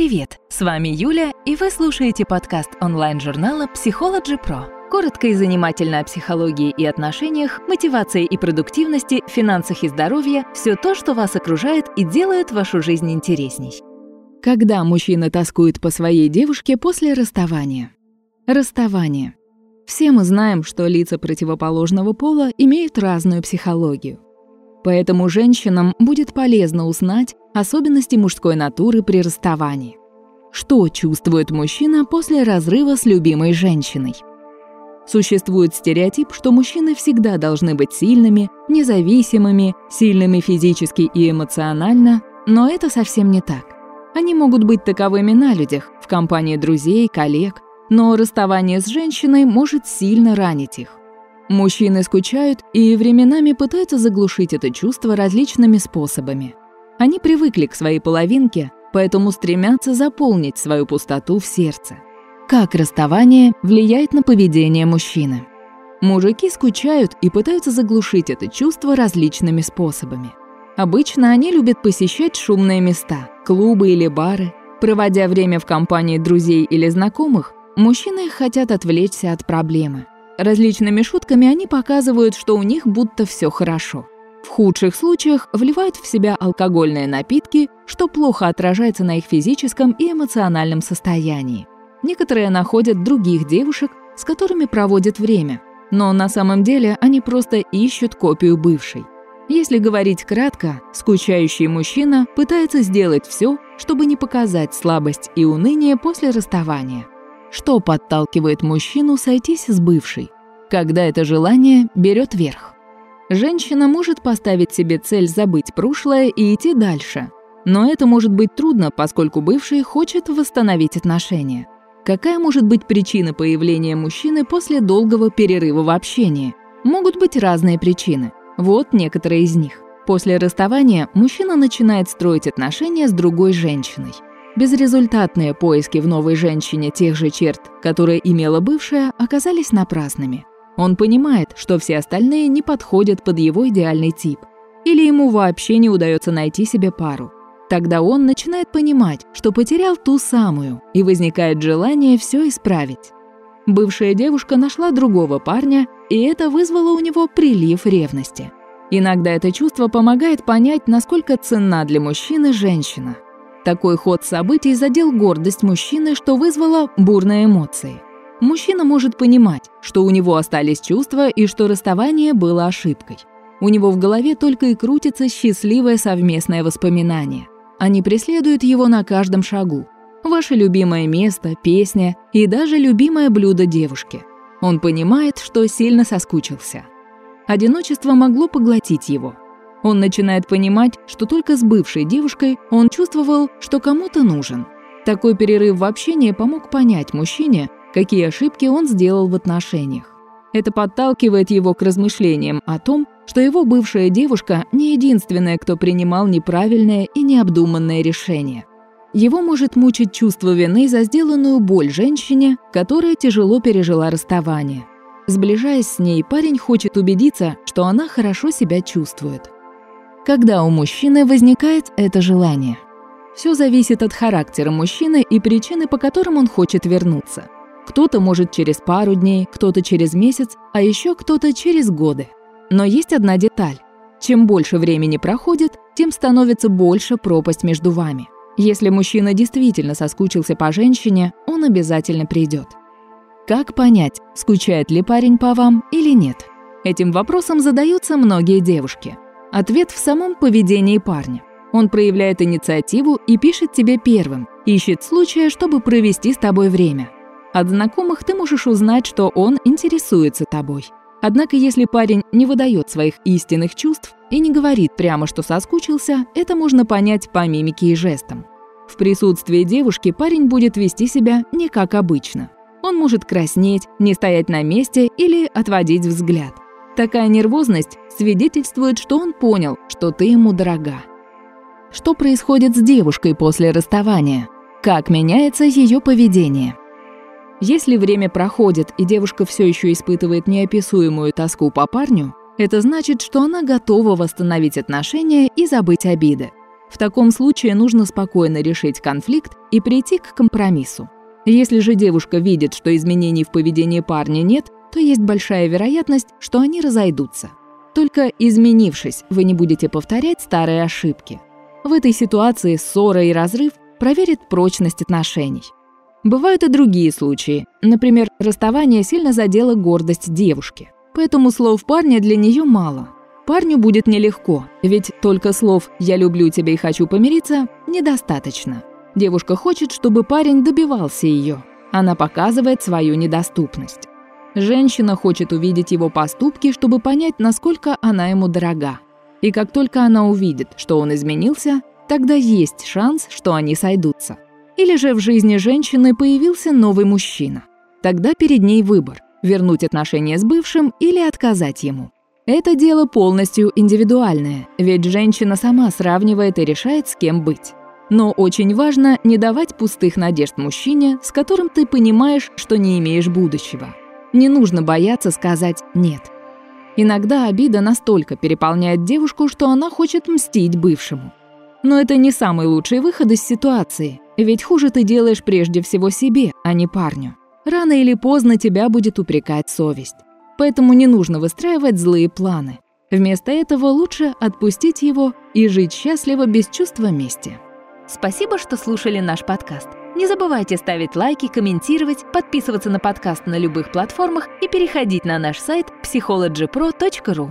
Привет! С вами Юля, и вы слушаете подкаст онлайн-журнала Psychology Pro. Коротко и занимательно о психологии и отношениях, мотивации и продуктивности, финансах и здоровье – все то, что вас окружает и делает вашу жизнь интересней. Когда мужчина тоскует по своей девушке после расставания? Расставание. Все мы знаем, что лица противоположного пола имеют разную психологию. Поэтому женщинам будет полезно узнать особенности мужской натуры при расставании. Что чувствует мужчина после разрыва с любимой женщиной? Существует стереотип, что мужчины всегда должны быть сильными, независимыми, сильными физически и эмоционально, но это совсем не так. Они могут быть таковыми на людях, в компании друзей, коллег, но расставание с женщиной может сильно ранить их. Мужчины скучают и временами пытаются заглушить это чувство различными способами. Они привыкли к своей половинке, поэтому стремятся заполнить свою пустоту в сердце. Как расставание влияет на поведение мужчины? Мужики скучают и пытаются заглушить это чувство различными способами. Обычно они любят посещать шумные места, клубы или бары. Проводя время в компании друзей или знакомых, мужчины хотят отвлечься от проблемы. Различными шутками они показывают, что у них будто все хорошо. В худших случаях вливают в себя алкогольные напитки, что плохо отражается на их физическом и эмоциональном состоянии. Некоторые находят других девушек, с которыми проводят время, но на самом деле они просто ищут копию бывшей. Если говорить кратко, скучающий мужчина пытается сделать все, чтобы не показать слабость и уныние после расставания. Что подталкивает мужчину сойтись с бывшей? Когда это желание берет верх. Женщина может поставить себе цель забыть прошлое и идти дальше. Но это может быть трудно, поскольку бывший хочет восстановить отношения. Какая может быть причина появления мужчины после долгого перерыва в общении? Могут быть разные причины. Вот некоторые из них. После расставания мужчина начинает строить отношения с другой женщиной. Безрезультатные поиски в новой женщине тех же черт, которые имела бывшая, оказались напрасными. Он понимает, что все остальные не подходят под его идеальный тип. Или ему вообще не удается найти себе пару. Тогда он начинает понимать, что потерял ту самую, и возникает желание все исправить. Бывшая девушка нашла другого парня, и это вызвало у него прилив ревности. Иногда это чувство помогает понять, насколько ценна для мужчины женщина – такой ход событий задел гордость мужчины, что вызвало бурные эмоции. Мужчина может понимать, что у него остались чувства и что расставание было ошибкой. У него в голове только и крутится счастливое совместное воспоминание. Они преследуют его на каждом шагу. Ваше любимое место, песня и даже любимое блюдо девушки. Он понимает, что сильно соскучился. Одиночество могло поглотить его – он начинает понимать, что только с бывшей девушкой он чувствовал, что кому-то нужен. Такой перерыв в общении помог понять мужчине, какие ошибки он сделал в отношениях. Это подталкивает его к размышлениям о том, что его бывшая девушка не единственная, кто принимал неправильное и необдуманное решение. Его может мучить чувство вины за сделанную боль женщине, которая тяжело пережила расставание. Сближаясь с ней, парень хочет убедиться, что она хорошо себя чувствует когда у мужчины возникает это желание. Все зависит от характера мужчины и причины, по которым он хочет вернуться. Кто-то может через пару дней, кто-то через месяц, а еще кто-то через годы. Но есть одна деталь. Чем больше времени проходит, тем становится больше пропасть между вами. Если мужчина действительно соскучился по женщине, он обязательно придет. Как понять, скучает ли парень по вам или нет? Этим вопросом задаются многие девушки – Ответ в самом поведении парня. Он проявляет инициативу и пишет тебе первым, ищет случая, чтобы провести с тобой время. От знакомых ты можешь узнать, что он интересуется тобой. Однако если парень не выдает своих истинных чувств и не говорит прямо, что соскучился, это можно понять по мимике и жестам. В присутствии девушки парень будет вести себя не как обычно. Он может краснеть, не стоять на месте или отводить взгляд. Такая нервозность свидетельствует, что он понял, что ты ему дорога. Что происходит с девушкой после расставания? Как меняется ее поведение? Если время проходит и девушка все еще испытывает неописуемую тоску по парню, это значит, что она готова восстановить отношения и забыть обиды. В таком случае нужно спокойно решить конфликт и прийти к компромиссу. Если же девушка видит, что изменений в поведении парня нет, то есть большая вероятность, что они разойдутся. Только изменившись, вы не будете повторять старые ошибки. В этой ситуации ссора и разрыв проверят прочность отношений. Бывают и другие случаи. Например, расставание сильно задело гордость девушки. Поэтому слов парня для нее мало. Парню будет нелегко, ведь только слов «я люблю тебя и хочу помириться» недостаточно. Девушка хочет, чтобы парень добивался ее. Она показывает свою недоступность. Женщина хочет увидеть его поступки, чтобы понять, насколько она ему дорога. И как только она увидит, что он изменился, тогда есть шанс, что они сойдутся. Или же в жизни женщины появился новый мужчина. Тогда перед ней выбор – вернуть отношения с бывшим или отказать ему. Это дело полностью индивидуальное, ведь женщина сама сравнивает и решает, с кем быть. Но очень важно не давать пустых надежд мужчине, с которым ты понимаешь, что не имеешь будущего. Не нужно бояться сказать «нет». Иногда обида настолько переполняет девушку, что она хочет мстить бывшему. Но это не самый лучший выход из ситуации, ведь хуже ты делаешь прежде всего себе, а не парню. Рано или поздно тебя будет упрекать совесть. Поэтому не нужно выстраивать злые планы. Вместо этого лучше отпустить его и жить счастливо без чувства мести. Спасибо, что слушали наш подкаст. Не забывайте ставить лайки, комментировать, подписываться на подкаст на любых платформах и переходить на наш сайт psychologypro.ru.